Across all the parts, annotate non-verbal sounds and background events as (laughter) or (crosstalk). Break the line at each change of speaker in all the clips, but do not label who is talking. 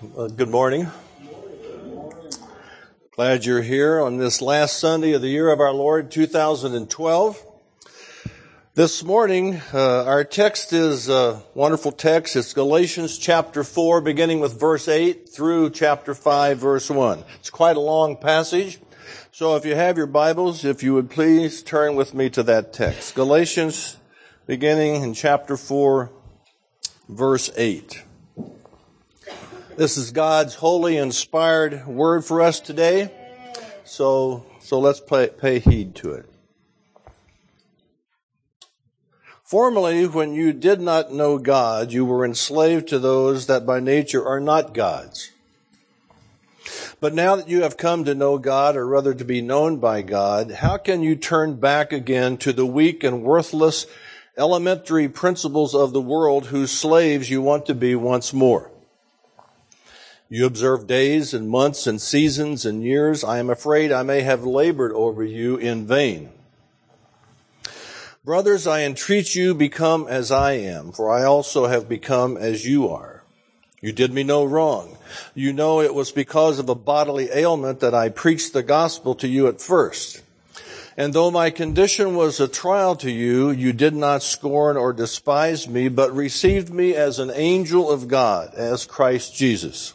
Good morning. Glad you're here on this last Sunday of the year of our Lord 2012. This morning, uh, our text is a wonderful text. It's Galatians chapter 4, beginning with verse 8 through chapter 5, verse 1. It's quite a long passage. So if you have your Bibles, if you would please turn with me to that text. Galatians beginning in chapter 4, verse 8. This is God's holy, inspired word for us today. So, so let's pay, pay heed to it. Formerly, when you did not know God, you were enslaved to those that by nature are not gods. But now that you have come to know God, or rather to be known by God, how can you turn back again to the weak and worthless elementary principles of the world whose slaves you want to be once more? You observe days and months and seasons and years. I am afraid I may have labored over you in vain. Brothers, I entreat you become as I am, for I also have become as you are. You did me no wrong. You know it was because of a bodily ailment that I preached the gospel to you at first. And though my condition was a trial to you, you did not scorn or despise me, but received me as an angel of God, as Christ Jesus.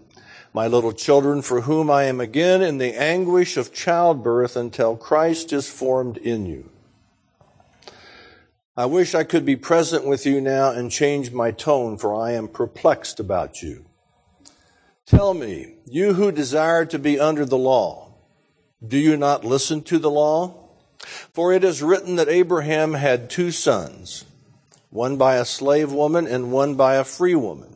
my little children, for whom I am again in the anguish of childbirth until Christ is formed in you. I wish I could be present with you now and change my tone, for I am perplexed about you. Tell me, you who desire to be under the law, do you not listen to the law? For it is written that Abraham had two sons, one by a slave woman and one by a free woman.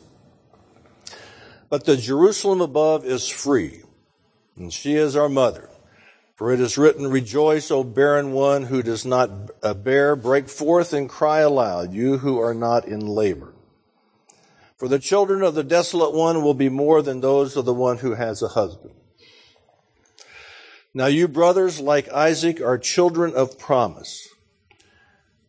But the Jerusalem above is free, and she is our mother. For it is written, Rejoice, O barren one who does not uh, bear, break forth and cry aloud, you who are not in labor. For the children of the desolate one will be more than those of the one who has a husband. Now you brothers, like Isaac, are children of promise.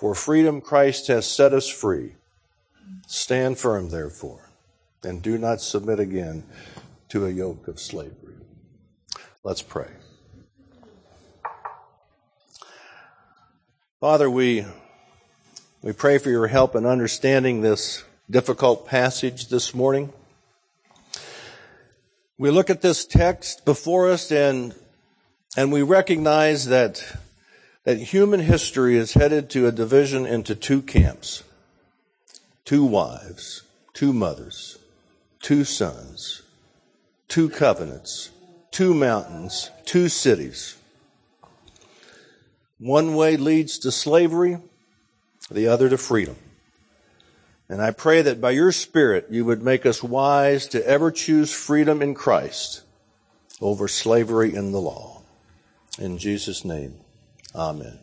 For freedom Christ has set us free. Stand firm, therefore, and do not submit again to a yoke of slavery. Let's pray. Father, we, we pray for your help in understanding this difficult passage this morning. We look at this text before us and, and we recognize that that human history is headed to a division into two camps two wives, two mothers, two sons, two covenants, two mountains, two cities. One way leads to slavery, the other to freedom. And I pray that by your Spirit you would make us wise to ever choose freedom in Christ over slavery in the law. In Jesus' name. Amen.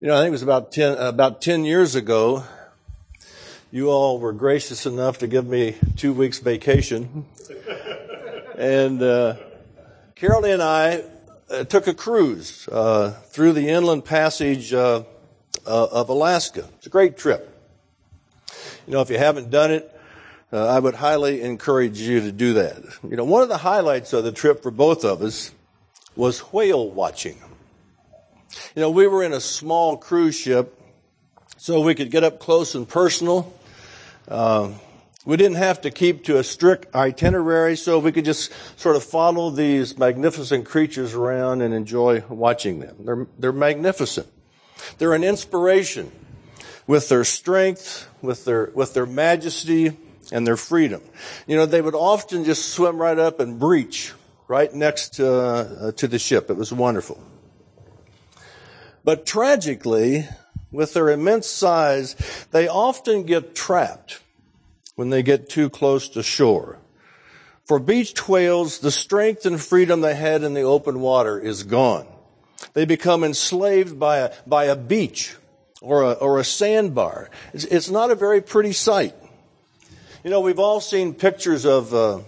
You know, I think it was about 10, about 10 years ago, you all were gracious enough to give me two weeks vacation. and uh, Carol and I uh, took a cruise uh, through the inland passage uh, uh, of Alaska. It's a great trip. You know, if you haven't done it, uh, I would highly encourage you to do that. You know, one of the highlights of the trip for both of us was whale watching. You know, we were in a small cruise ship, so we could get up close and personal. Uh, we didn't have to keep to a strict itinerary, so we could just sort of follow these magnificent creatures around and enjoy watching them. They're, they're magnificent. They're an inspiration with their strength, with their, with their majesty, and their freedom. You know, they would often just swim right up and breach right next to, uh, to the ship. It was wonderful. But tragically, with their immense size, they often get trapped when they get too close to shore. For beached whales, the strength and freedom they had in the open water is gone. They become enslaved by a, by a beach or a, or a sandbar. It's, it's not a very pretty sight. You know, we've all seen pictures of uh,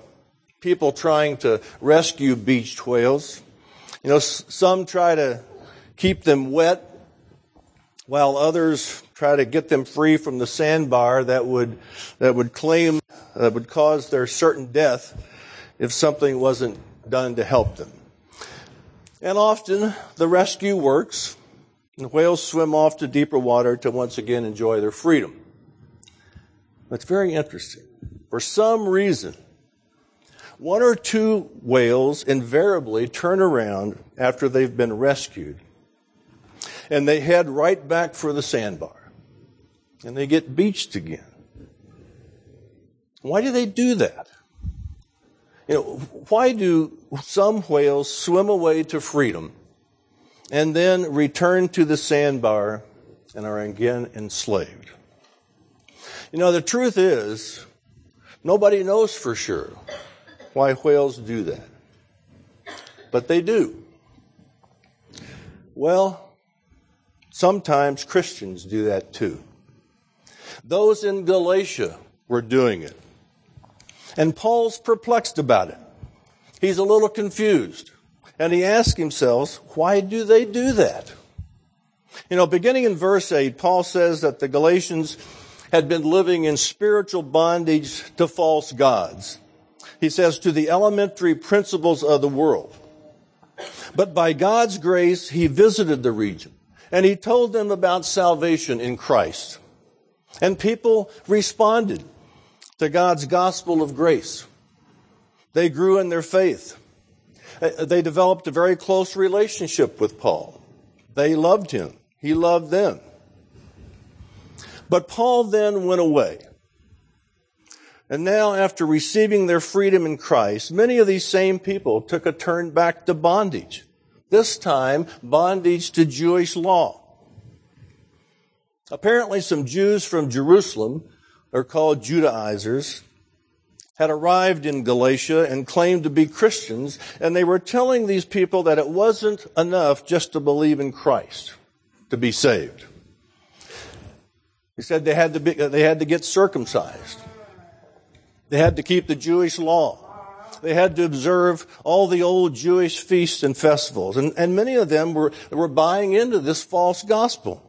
people trying to rescue beached whales. You know, some try to keep them wet while others try to get them free from the sandbar that would, that would claim, that would cause their certain death if something wasn't done to help them. And often the rescue works. The whales swim off to deeper water to once again enjoy their freedom. That's very interesting. For some reason, one or two whales invariably turn around after they've been rescued and they head right back for the sandbar and they get beached again. Why do they do that? You know, why do some whales swim away to freedom and then return to the sandbar and are again enslaved? You know, the truth is, nobody knows for sure why whales do that. But they do. Well, sometimes Christians do that too. Those in Galatia were doing it. And Paul's perplexed about it. He's a little confused. And he asks himself, why do they do that? You know, beginning in verse 8, Paul says that the Galatians had been living in spiritual bondage to false gods. He says, to the elementary principles of the world. But by God's grace, he visited the region and he told them about salvation in Christ. And people responded to God's gospel of grace. They grew in their faith. Uh, they developed a very close relationship with Paul. They loved him. He loved them. But Paul then went away. And now, after receiving their freedom in Christ, many of these same people took a turn back to bondage. This time, bondage to Jewish law. Apparently, some Jews from Jerusalem, they're called Judaizers, had arrived in Galatia and claimed to be Christians, and they were telling these people that it wasn't enough just to believe in Christ to be saved. He said they had to, be, they had to get circumcised. They had to keep the Jewish law. They had to observe all the old Jewish feasts and festivals. And, and many of them were, were buying into this false gospel.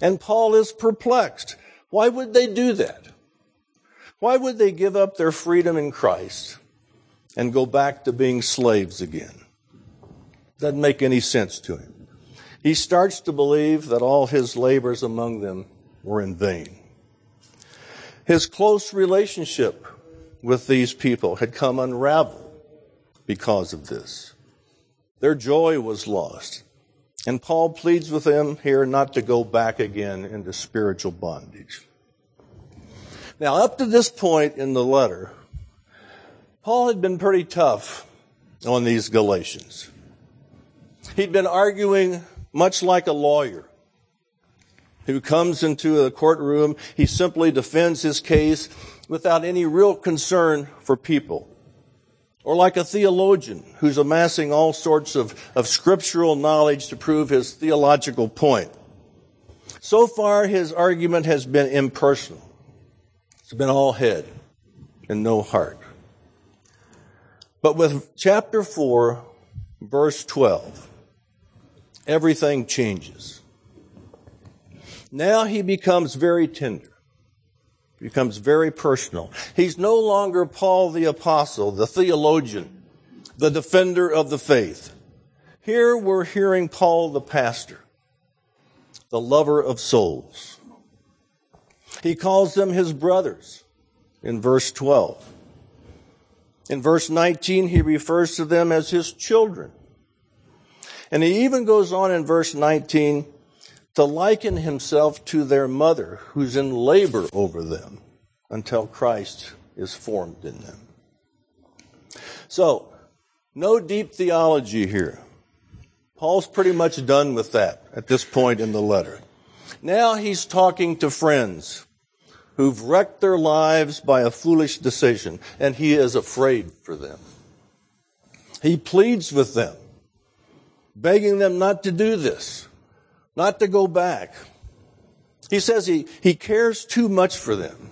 And Paul is perplexed. Why would they do that? Why would they give up their freedom in Christ and go back to being slaves again? Doesn't make any sense to him. He starts to believe that all his labors among them were in vain. His close relationship with these people had come unraveled because of this. Their joy was lost. And Paul pleads with them here not to go back again into spiritual bondage. Now, up to this point in the letter, Paul had been pretty tough on these Galatians. He'd been arguing much like a lawyer who comes into a courtroom. He simply defends his case without any real concern for people. Or like a theologian who's amassing all sorts of, of scriptural knowledge to prove his theological point. So far, his argument has been impersonal. It's been all head and no heart. But with chapter 4, verse 12, everything changes. Now he becomes very tender, becomes very personal. He's no longer Paul the apostle, the theologian, the defender of the faith. Here we're hearing Paul the pastor, the lover of souls. He calls them his brothers in verse 12. In verse 19, he refers to them as his children. And he even goes on in verse 19 to liken himself to their mother who's in labor over them until Christ is formed in them. So, no deep theology here. Paul's pretty much done with that at this point in the letter. Now he's talking to friends who've wrecked their lives by a foolish decision, and he is afraid for them. He pleads with them, begging them not to do this, not to go back. He says he, he cares too much for them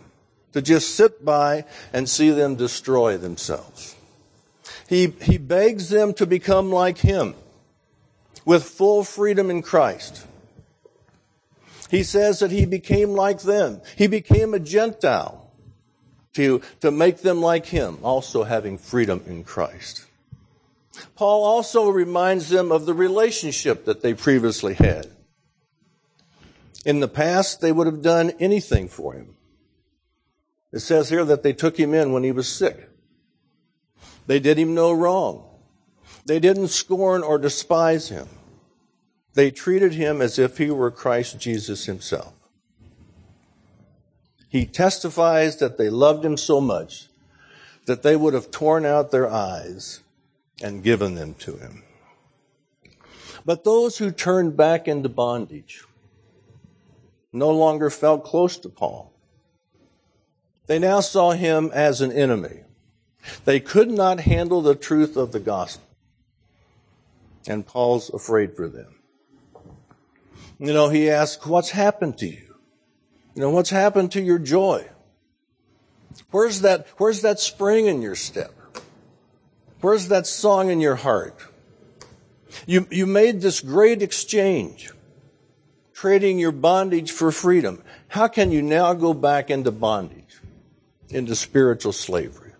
to just sit by and see them destroy themselves. He, he begs them to become like him with full freedom in Christ. He says that he became like them. He became a Gentile to, to make them like him, also having freedom in Christ. Paul also reminds them of the relationship that they previously had. In the past, they would have done anything for him. It says here that they took him in when he was sick. They did him no wrong. They didn't scorn or despise him. They treated him as if he were Christ Jesus himself. He testifies that they loved him so much that they would have torn out their eyes and given them to him. But those who turned back into bondage no longer felt close to Paul. They now saw him as an enemy. They could not handle the truth of the gospel. And Paul's afraid for them. You know, he asks, What's happened to you? You know, what's happened to your joy? Where's that, where's that spring in your step? Where's that song in your heart? You, you made this great exchange, trading your bondage for freedom. How can you now go back into bondage, into spiritual slavery?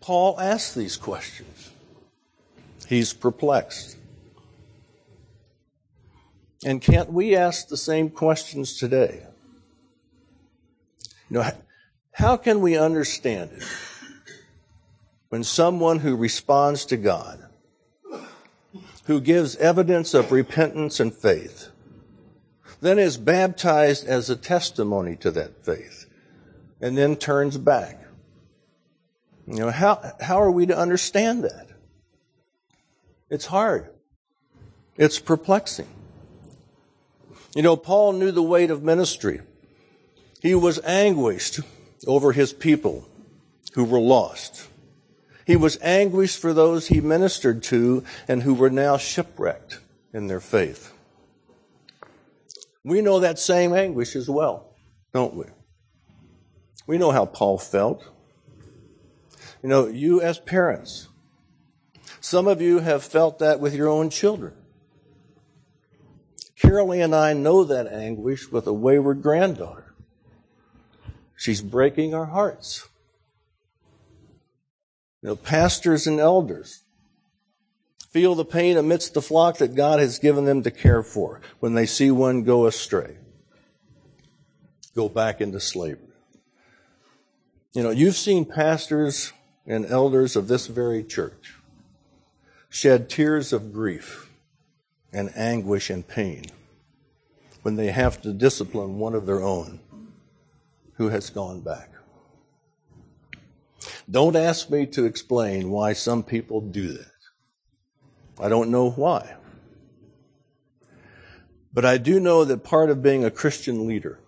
Paul asks these questions. He's perplexed. And can't we ask the same questions today? You know, how can we understand it when someone who responds to God, who gives evidence of repentance and faith, then is baptized as a testimony to that faith, and then turns back? You know, how, how are we to understand that? It's hard. It's perplexing. You know, Paul knew the weight of ministry. He was anguished over his people who were lost. He was anguished for those he ministered to and who were now shipwrecked in their faith. We know that same anguish as well, don't we? We know how Paul felt. You know, you as parents, some of you have felt that with your own children. Carolee and I know that anguish with a wayward granddaughter. She's breaking our hearts. You know, pastors and elders feel the pain amidst the flock that God has given them to care for when they see one go astray, go back into slavery. You know, you've seen pastors and elders of this very church shed tears of grief and anguish and pain when they have to discipline one of their own who has gone back. Don't ask me to explain why some people do that. I don't know why. But I do know that part of being a Christian leader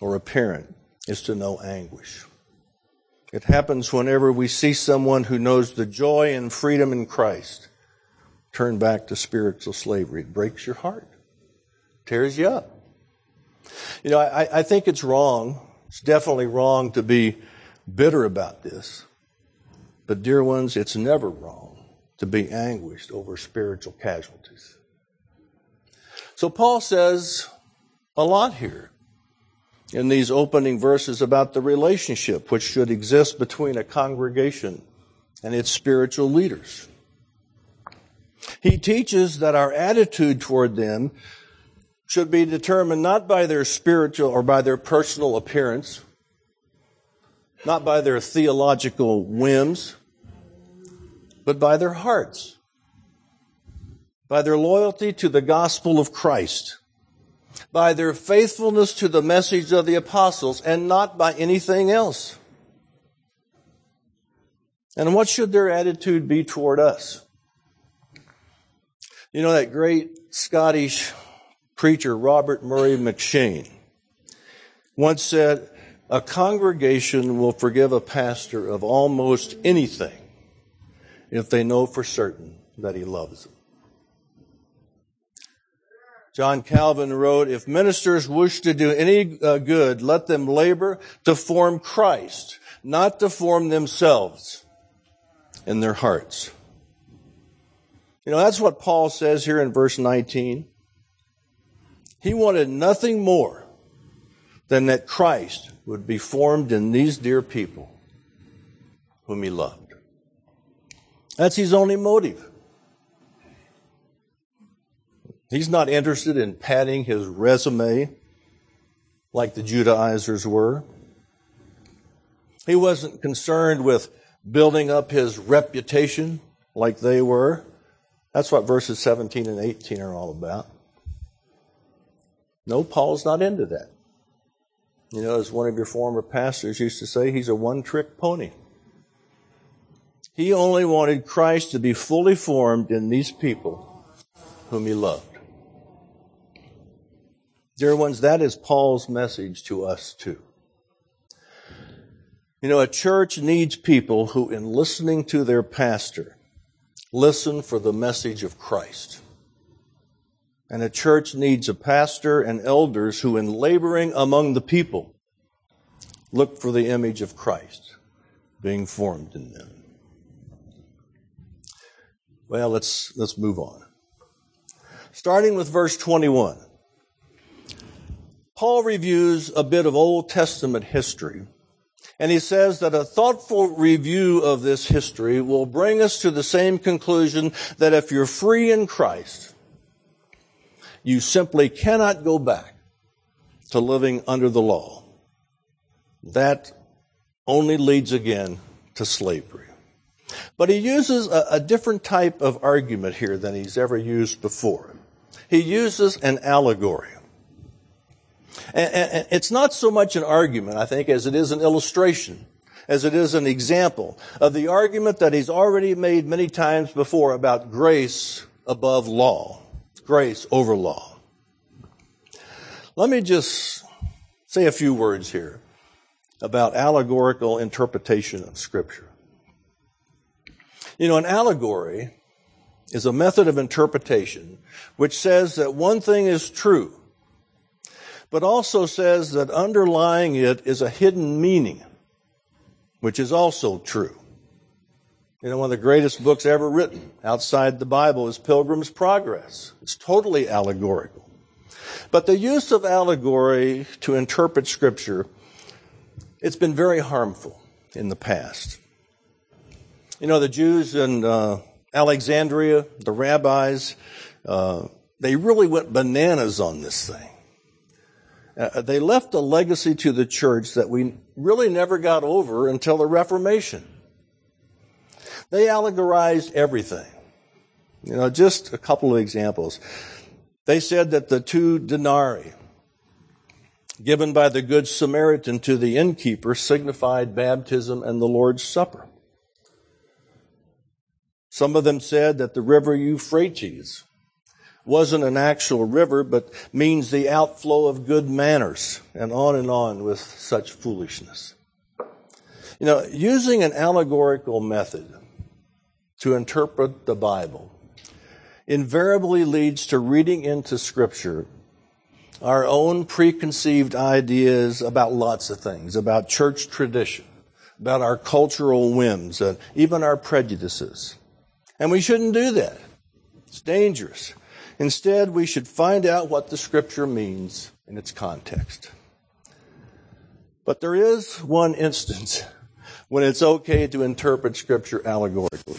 or a parent is to know anguish. It happens whenever we see someone who knows the joy and freedom in Christ turn back to spiritual slavery. It breaks your heart, tears you up. You know, I, I think it's wrong. It's definitely wrong to be bitter about this. But, dear ones, it's never wrong to be anguished over spiritual casualties. So Paul says a lot here in these opening verses about the relationship which should exist between a congregation and its spiritual leaders. He teaches that our attitude toward them should be determined not by their spiritual or by their personal appearance, not by their theological whims, but by their hearts, by their loyalty to the gospel of Christ, by their faithfulness to the message of the apostles, and not by anything else. And what should their attitude be toward us? You know, that great Scottish preacher, Robert Murray M'Cheyne, once said, a congregation will forgive a pastor of almost anything if they know for certain that he loves them. John Calvin wrote, if ministers wish to do any uh, good, let them labor to form Christ, not to form themselves in their hearts. You know, that's what Paul says here in verse 19. He wanted nothing more than that Christ would be formed in these dear people whom he loved. That's his only motive. He's not interested in padding his resume like the Judaizers were. He wasn't concerned with building up his reputation like they were. That's what verses 17 and 18 are all about. No, Paul's not into that. You know, as one of your former pastors used to say, he's a one trick pony. He only wanted Christ to be fully formed in these people whom he loved. Dear ones, that is Paul's message to us too. You know, a church needs people who, in listening to their pastor, listen for the message of Christ. And a church needs a pastor and elders who, in laboring among the people, look for the image of Christ being formed in them. Well, let's, let's move on. Starting with verse 21. Paul reviews a bit of Old Testament history, and he says that a thoughtful review of this history will bring us to the same conclusion that if you're free in Christ, you simply cannot go back to living under the law. That only leads again to slavery. But he uses a, a, different type of argument here than he's ever used before. He uses an allegory. And, it's not so much an argument, I think, as it is an illustration, as it is an example of the argument that he's already made many times before about grace above law, grace over law. Let me just say a few words here about allegorical interpretation of Scripture. You know, an allegory is a method of interpretation which says that one thing is true, but also says that underlying it is a hidden meaning, which is also true. You know, one of the greatest books ever written outside the Bible is Pilgrim's Progress. It's totally allegorical. But the use of allegory to interpret Scripture, it's been very harmful in the past. You know, the Jews in uh, Alexandria, the rabbis, uh, they really went bananas on this thing. Uh, they left a legacy to the church that we really never got over until the Reformation. They allegorized everything. You know, just a couple of examples. They said that the two denarii given by the Good Samaritan to the innkeeper signified baptism and the Lord's Supper. Some of them said that the river Euphrates wasn't an actual river, but means the outflow of good manners, and on and on with such foolishness. You know, using an allegorical method to interpret the Bible invariably leads to reading into Scripture our own preconceived ideas about lots of things, about church tradition, about our cultural whims, and even our prejudices. And we shouldn't do that. It's dangerous. Instead, we should find out what the scripture means in its context. But there is one instance when it's okay to interpret scripture allegorically.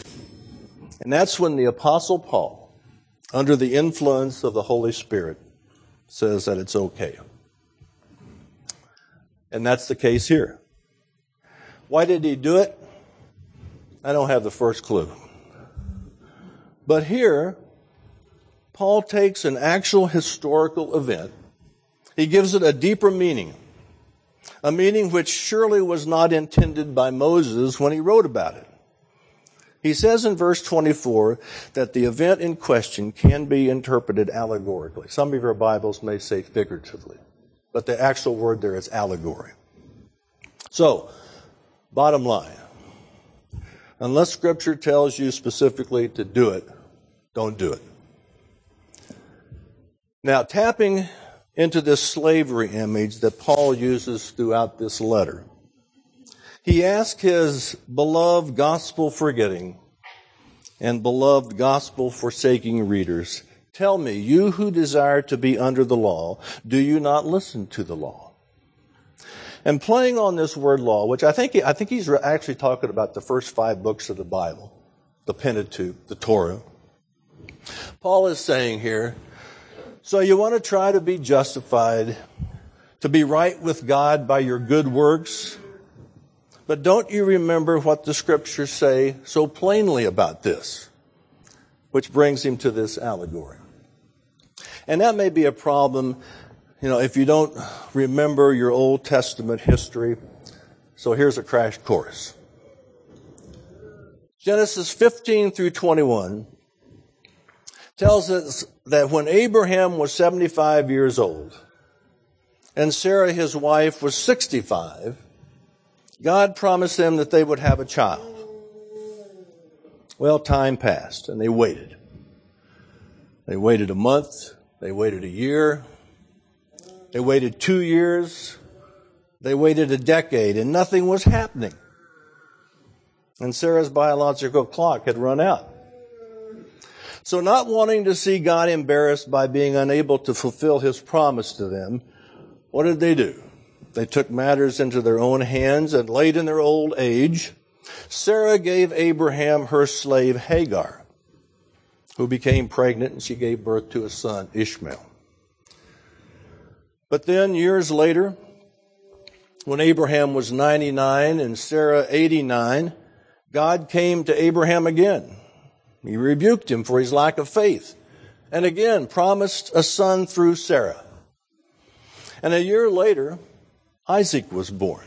And that's when the apostle Paul, under the influence of the Holy Spirit, says that it's okay. And that's the case here. Why did he do it? I don't have the first clue. But here, Paul takes an actual historical event, he gives it a deeper meaning, a meaning which surely was not intended by Moses when he wrote about it. He says in verse 24 that the event in question can be interpreted allegorically. Some of your Bibles may say figuratively, but the actual word there is allegory. So, bottom line, unless Scripture tells you specifically to do it, don't do it. Now, tapping into this slavery image that Paul uses throughout this letter, he asks his beloved gospel forgetting and beloved gospel forsaking readers, Tell me, you who desire to be under the law, do you not listen to the law? And playing on this word law, which I think, I think he's actually talking about the first five books of the Bible, the Pentateuch, the Torah. Paul is saying here, so you want to try to be justified, to be right with God by your good works? But don't you remember what the scriptures say so plainly about this? Which brings him to this allegory. And that may be a problem, you know, if you don't remember your Old Testament history. So here's a crash course. Genesis 15 through 21 tells us that when Abraham was 75 years old and Sarah, his wife, was 65, God promised them that they would have a child. Well, time passed and they waited. They waited a month. They waited a year. They waited two years. They waited a decade and nothing was happening. And Sarah's biological clock had run out. So not wanting to see God embarrassed by being unable to fulfill his promise to them, what did they do? They took matters into their own hands and late in their old age, Sarah gave Abraham her slave Hagar, who became pregnant and she gave birth to a son, Ishmael. But then years later, when Abraham was 99 and Sarah 89, God came to Abraham again. He rebuked him for his lack of faith and again promised a son through Sarah. And a year later, Isaac was born.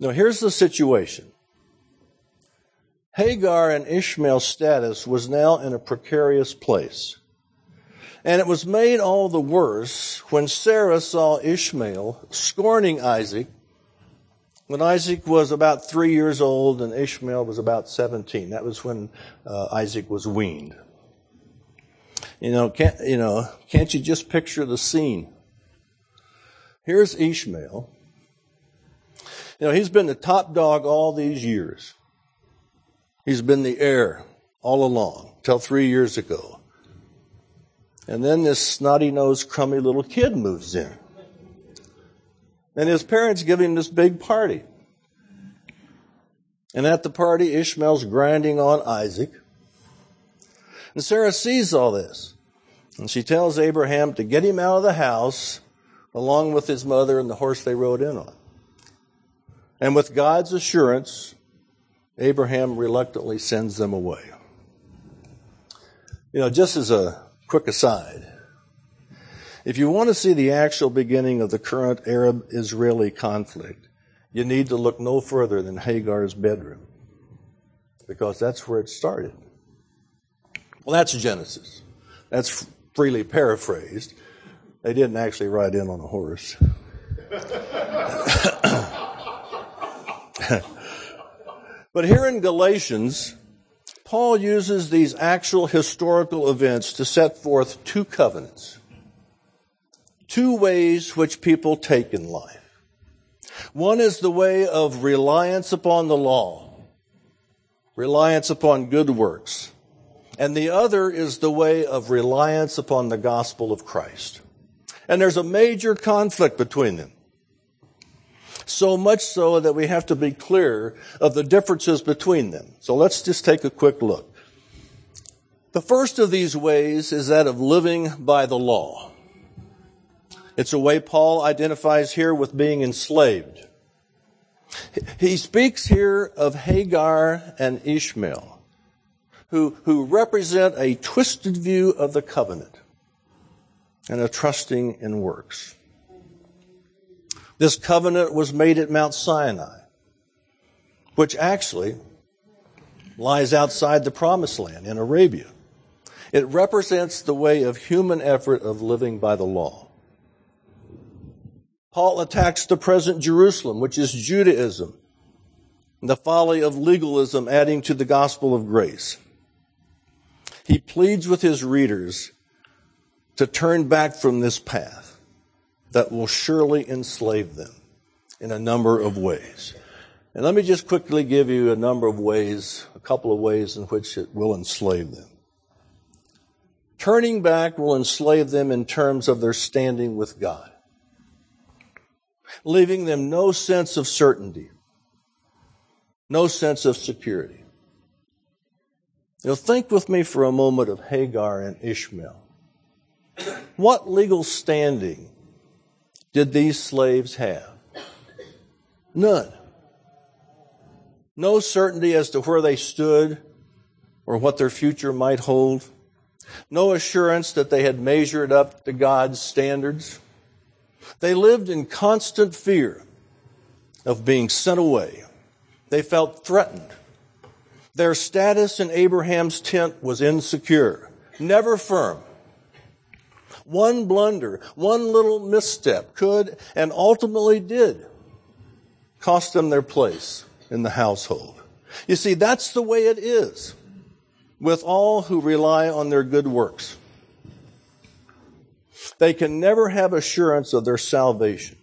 Now, here's the situation Hagar and Ishmael's status was now in a precarious place. And it was made all the worse when Sarah saw Ishmael scorning Isaac when Isaac was about three years old and Ishmael was about 17. That was when uh, Isaac was weaned. You know, can't, you know, can't you just picture the scene? Here's Ishmael. You know, he's been the top dog all these years. He's been the heir all along, till three years ago. And then this snotty nosed, crummy little kid moves in. And his parents give him this big party. And at the party, Ishmael's grinding on Isaac. And Sarah sees all this. And she tells Abraham to get him out of the house along with his mother and the horse they rode in on. And with God's assurance, Abraham reluctantly sends them away. You know, just as a quick aside, if you want to see the actual beginning of the current Arab Israeli conflict, you need to look no further than Hagar's bedroom, because that's where it started. Well, that's Genesis. That's freely paraphrased. They didn't actually ride in on a horse. (laughs) but here in Galatians, Paul uses these actual historical events to set forth two covenants, two ways which people take in life. One is the way of reliance upon the law, reliance upon good works. And the other is the way of reliance upon the gospel of Christ. And there's a major conflict between them. So much so that we have to be clear of the differences between them. So let's just take a quick look. The first of these ways is that of living by the law. It's a way Paul identifies here with being enslaved. He speaks here of Hagar and Ishmael, who, who represent a twisted view of the covenant and a trusting in works. This covenant was made at Mount Sinai, which actually lies outside the promised land in Arabia. It represents the way of human effort of living by the law. Paul attacks the present Jerusalem, which is Judaism, the folly of legalism adding to the gospel of grace. He pleads with his readers to turn back from this path that will surely enslave them in a number of ways. And let me just quickly give you a number of ways, a couple of ways in which it will enslave them. Turning back will enslave them in terms of their standing with God, leaving them no sense of certainty, no sense of security. You think with me for a moment of Hagar and Ishmael. What legal standing did these slaves have? None. No certainty as to where they stood or what their future might hold no assurance that they had measured up to God's standards. They lived in constant fear of being sent away. They felt threatened. Their status in Abraham's tent was insecure, never firm. One blunder, one little misstep could and ultimately did cost them their place in the household. You see, that's the way it is with all who rely on their good works. They can never have assurance of their salvation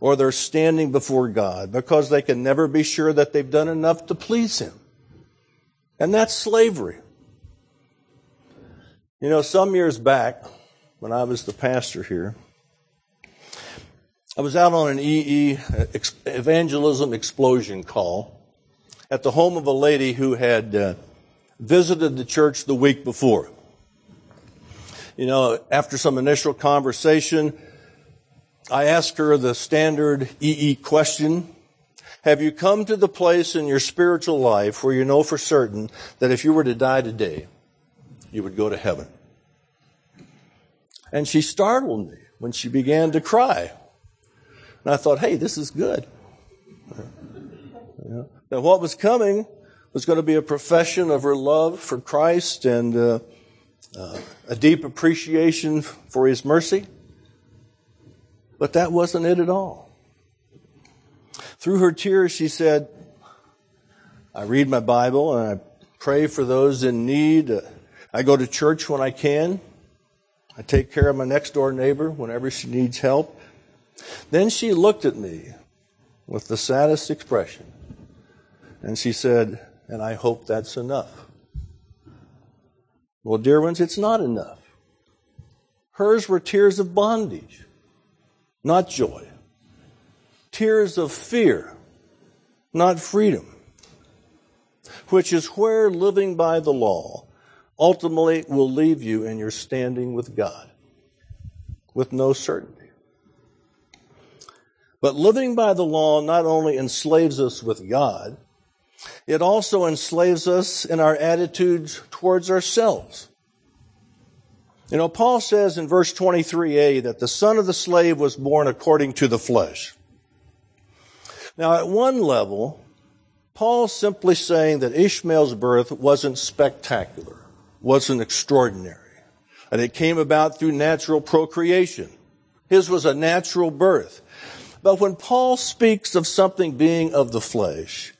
or their standing before God because they can never be sure that they've done enough to please Him. And that's slavery. You know, some years back, when I was the pastor here, I was out on an EE evangelism explosion call at the home of a lady who had uh, visited the church the week before. You know, after some initial conversation, I asked her the standard EE question. Have you come to the place in your spiritual life where you know for certain that if you were to die today, you would go to heaven? And she startled me when she began to cry. And I thought, hey, this is good. Now, what was coming was going to be a profession of her love for Christ and uh, uh, a deep appreciation for His mercy. But that wasn't it at all. Through her tears, she said, I read my Bible and I pray for those in need. I go to church when I can. I take care of my next door neighbor whenever she needs help. Then she looked at me with the saddest expression and she said, and I hope that's enough. Well, dear ones, it's not enough. Hers were tears of bondage, not joy. Tears of fear, not freedom. Which is where living by the law ultimately will leave you in your standing with God with no certainty. But living by the law not only enslaves us with God, it also enslaves us in our attitudes towards ourselves. You know, Paul says in verse 23a that the son of the slave was born according to the flesh. Now, at one level, Paul's simply saying that Ishmael's birth wasn't spectacular, wasn't extraordinary, and it came about through natural procreation. His was a natural birth. But when Paul speaks of something being of the flesh,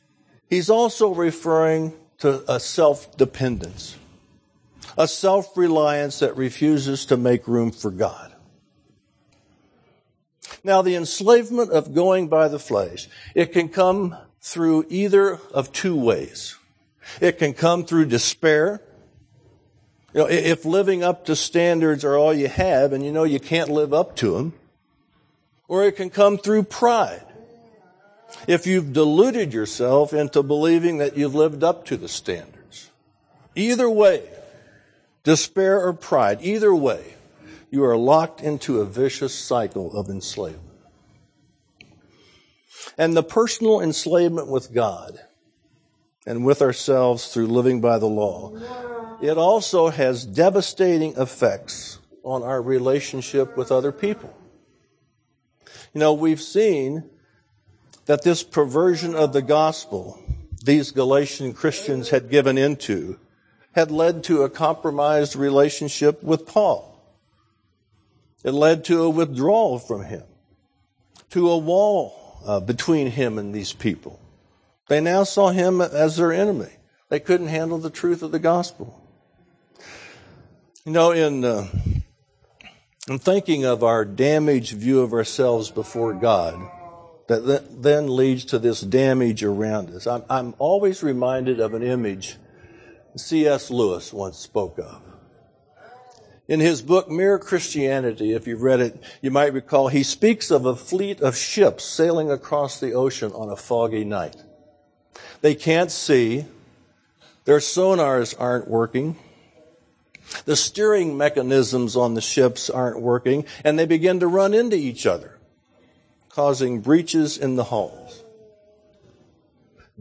He's also referring to a self-dependence, a self-reliance that refuses to make room for God. Now, the enslavement of going by the flesh, it can come through either of two ways. It can come through despair. You know, if living up to standards are all you have and you know you can't live up to them, or it can come through pride. If you've deluded yourself into believing that you've lived up to the standards. Either way, despair or pride, either way, you are locked into a vicious cycle of enslavement. And the personal enslavement with God and with ourselves through living by the law, it also has devastating effects on our relationship with other people. You know, we've seen that this perversion of the gospel these Galatian Christians had given into had led to a compromised relationship with Paul. It led to a withdrawal from him, to a wall uh, between him and these people. They now saw him as their enemy. They couldn't handle the truth of the gospel. You know, in, uh, in thinking of our damaged view of ourselves before God, that then leads to this damage around us. I'm, I'm always reminded of an image C.S. Lewis once spoke of. In his book, Mere Christianity, if you've read it, you might recall he speaks of a fleet of ships sailing across the ocean on a foggy night. They can't see. Their sonars aren't working. The steering mechanisms on the ships aren't working, and they begin to run into each other, causing breaches in the hulls.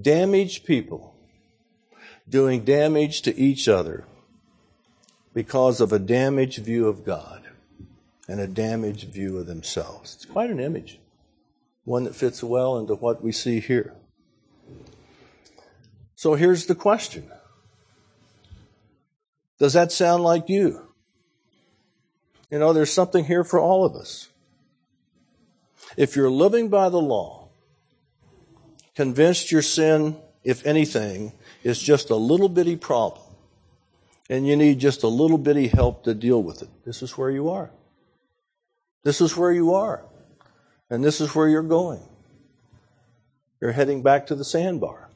Damaged people doing damage to each other because of a damaged view of God and a damaged view of themselves. It's quite an image, one that fits well into what we see here. So here's the question Does that sound like you? You know, there's something here for all of us. If you're living by the law, convinced your sin, if anything, is just a little bitty problem, and you need just a little bitty help to deal with it, this is where you are. This is where you are. And this is where you're going. You're heading back to the sandbar.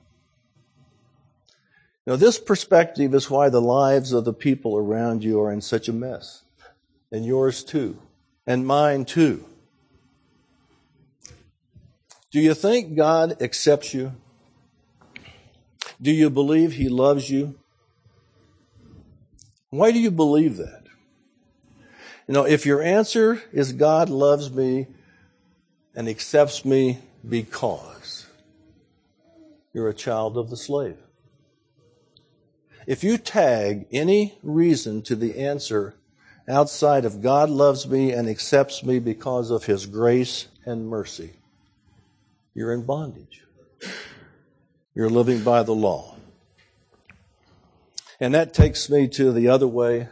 Now, this perspective is why the lives of the people around you are in such a mess. And yours too. And mine too. Do you think God accepts you? Do you believe He loves you? Why do you believe that? You know, if your answer is God loves me and accepts me because you're a child of the slave. If you tag any reason to the answer outside of God loves me and accepts me because of his grace and mercy, you're in bondage. You're living by the law. And that takes me to the other way,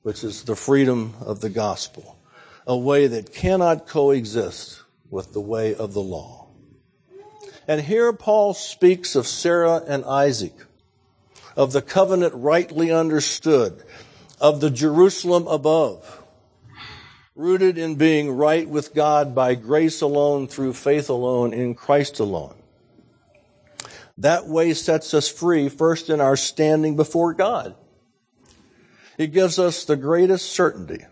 which is the freedom of the gospel, a way that cannot coexist with the way of the law. And here Paul speaks of Sarah and Isaac of the covenant rightly understood, of the Jerusalem above, rooted in being right with God by grace alone, through faith alone, in Christ alone. That way sets us free first in our standing before God. It gives us the greatest certainty.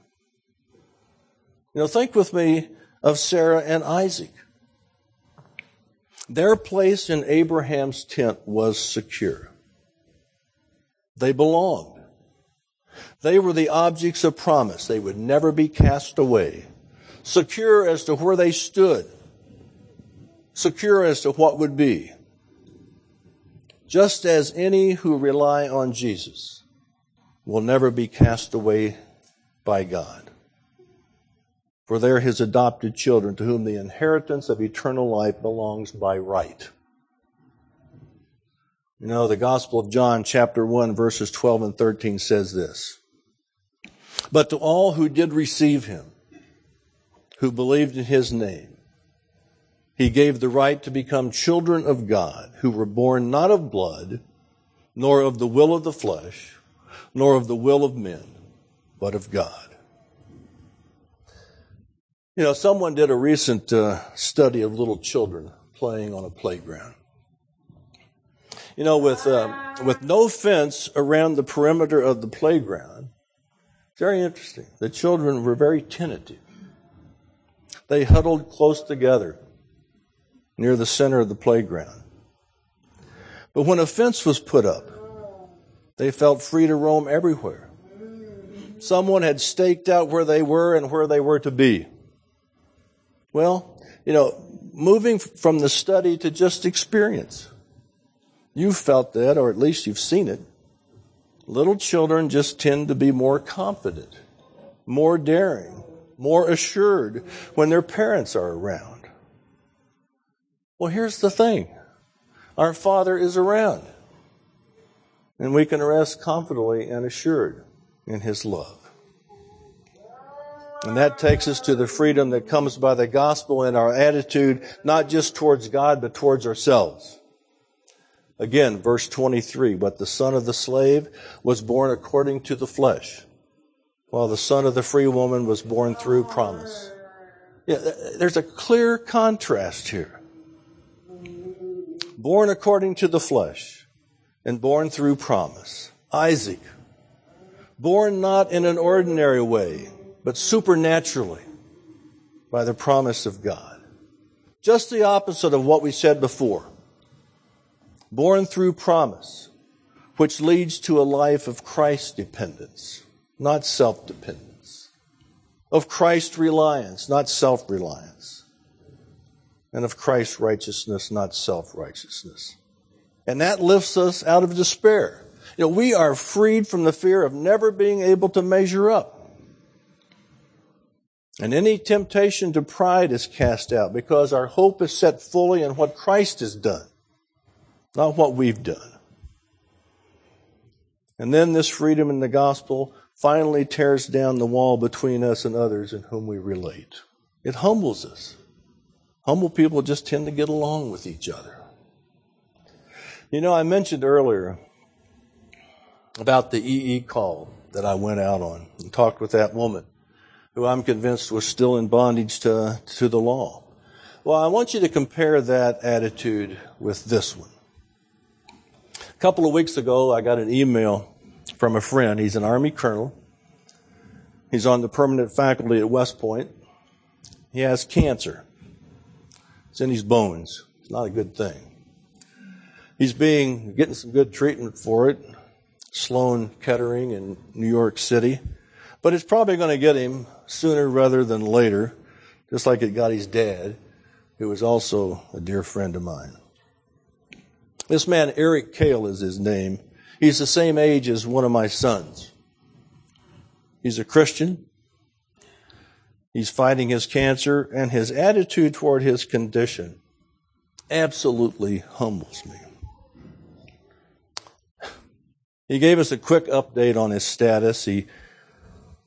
You know, think with me of Sarah and Isaac. Their place in Abraham's tent was secure. They belonged. They were the objects of promise. They would never be cast away. Secure as to where they stood. Secure as to what would be. Just as any who rely on Jesus will never be cast away by God. For they're his adopted children to whom the inheritance of eternal life belongs by right. You know, the Gospel of John, chapter 1, verses 12 and 13 says this But to all who did receive him, who believed in his name, he gave the right to become children of God, who were born not of blood, nor of the will of the flesh, nor of the will of men, but of God. You know, someone did a recent uh, study of little children playing on a playground. You know, with, um, with no fence around the perimeter of the playground, very interesting. The children were very tentative. They huddled close together near the center of the playground. But when a fence was put up, they felt free to roam everywhere. Someone had staked out where they were and where they were to be. Well, you know, moving from the study to just experience. You've felt that, or at least you've seen it. Little children just tend to be more confident, more daring, more assured when their parents are around. Well, here's the thing. Our Father is around. And we can rest confidently and assured in His love. And that takes us to the freedom that comes by the gospel and our attitude, not just towards God, but towards ourselves. Again, verse 23, but the son of the slave was born according to the flesh, while the son of the free woman was born through promise. Yeah, there's a clear contrast here. Born according to the flesh and born through promise. Isaac, born not in an ordinary way, but supernaturally by the promise of God. Just the opposite of what we said before. Born through promise, which leads to a life of Christ dependence, not self dependence, of Christ reliance, not self reliance, and of Christ's righteousness, not self righteousness. And that lifts us out of despair. You know, we are freed from the fear of never being able to measure up. And any temptation to pride is cast out because our hope is set fully in what Christ has done, not what we've done. And then this freedom in the gospel finally tears down the wall between us and others in whom we relate. It humbles us. Humble people just tend to get along with each other. You know, I mentioned earlier about the EE call that I went out on and talked with that woman who I'm convinced was still in bondage to, to the law. Well, I want you to compare that attitude with this one. A couple of weeks ago, I got an email from a friend. He's an Army colonel. He's on the permanent faculty at West Point. He has cancer. It's in his bones. It's not a good thing. He's being getting some good treatment for it. Sloan Kettering in New York City. But it's probably going to get him sooner rather than later, just like it got his dad, who was also a dear friend of mine. This man, Eric Kale, is his name. He's the same age as one of my sons. He's a Christian. He's fighting his cancer, and his attitude toward his condition absolutely humbles me. He gave us a quick update on his status. He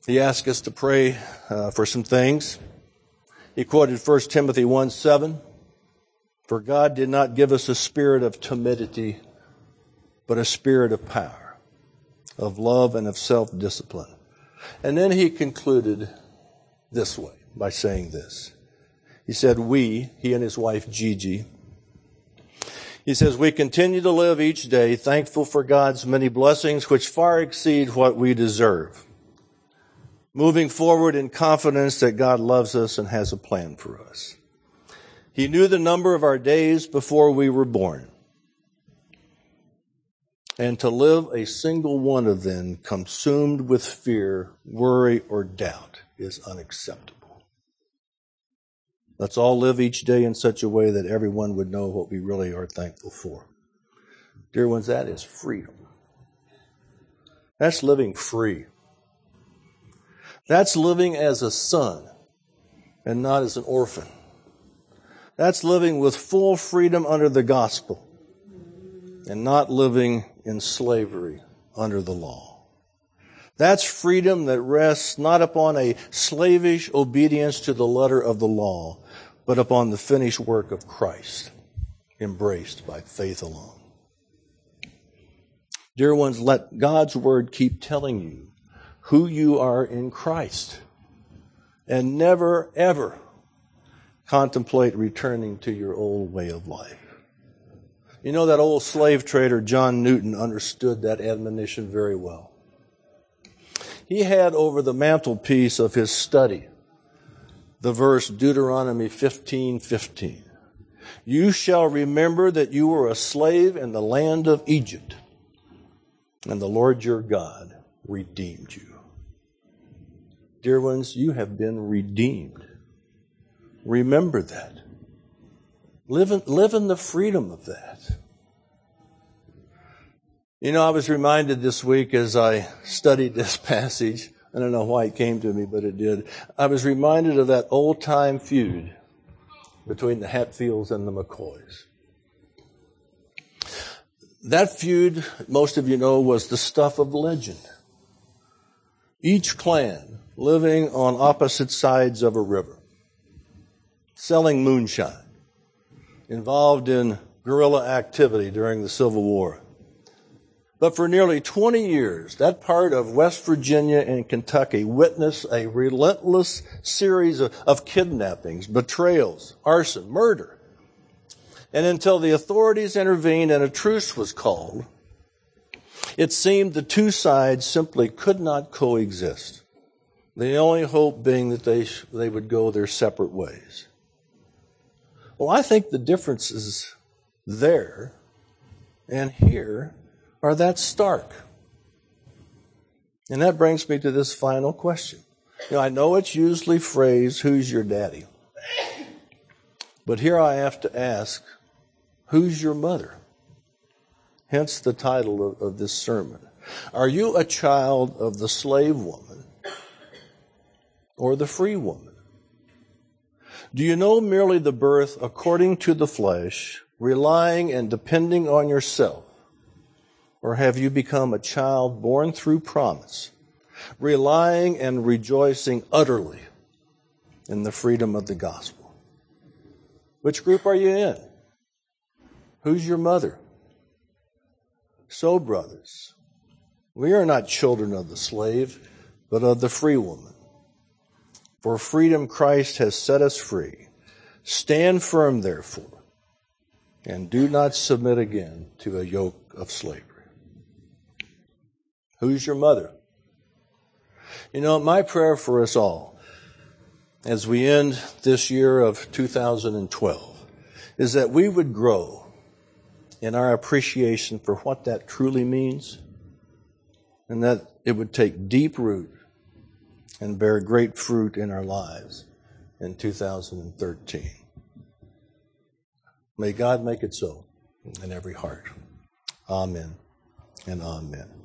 he asked us to pray uh, for some things. He quoted 1 Timothy 1 7. For God did not give us a spirit of timidity, but a spirit of power, of love, and of self discipline. And then he concluded this way by saying this. He said, We, he and his wife Gigi, he says, We continue to live each day thankful for God's many blessings which far exceed what we deserve moving forward in confidence that God loves us and has a plan for us. He knew the number of our days before we were born. And to live a single one of them consumed with fear, worry, or doubt is unacceptable. Let's all live each day in such a way that everyone would know what we really are thankful for. Dear ones, that is freedom. That's living free. That's living as a son and not as an orphan. That's living with full freedom under the gospel and not living in slavery under the law. That's freedom that rests not upon a slavish obedience to the letter of the law, but upon the finished work of Christ, embraced by faith alone. Dear ones, let God's word keep telling you who you are in Christ. And never, ever contemplate returning to your old way of life. You know, that old slave trader, John Newton, understood that admonition very well. He had over the mantelpiece of his study the verse Deuteronomy 15 15. You shall remember that you were a slave in the land of Egypt, and the Lord your God redeemed you. Dear ones, you have been redeemed. Remember that. Live in, live in the freedom of that. You know, I was reminded this week as I studied this (laughs) passage I don't know why it came to me, but it did. I was reminded of that old time feud between the Hatfields and the McCoys. That feud, most of you know, was the stuff of legend. Each clan living on opposite sides of a river, selling moonshine, involved in guerrilla activity during the Civil War. But for nearly 20 years, that part of West Virginia and Kentucky witnessed a relentless series of, of, kidnappings, betrayals, arson, murder. And until the authorities intervened and a truce was called, it seemed the two sides simply could not coexist. The only hope being that they, they would go their separate ways. Well, I think the differences there and here are that stark. And that brings me to this final question. You know, I know it's usually phrased, who's your daddy? But here I have to ask, who's your mother? Hence the title of, of this sermon. Are you a child of the slave woman or the free woman? Do you know merely the birth according to the flesh, relying and depending on yourself? Or have you become a child born through promise, relying and rejoicing utterly in the freedom of the gospel? Which group are you in? Who's your mother? So, brothers, we are not children of the slave, but of the free woman. For freedom Christ has set us free. Stand firm, therefore, and do not submit again to a yoke of slavery. Who's your mother? You know, my prayer for us all as we end this year of 2012 is that we would grow in our appreciation for what that truly means and that it would take deep root and bear great fruit in our lives in 2013. May God make it so in every heart. Amen and amen.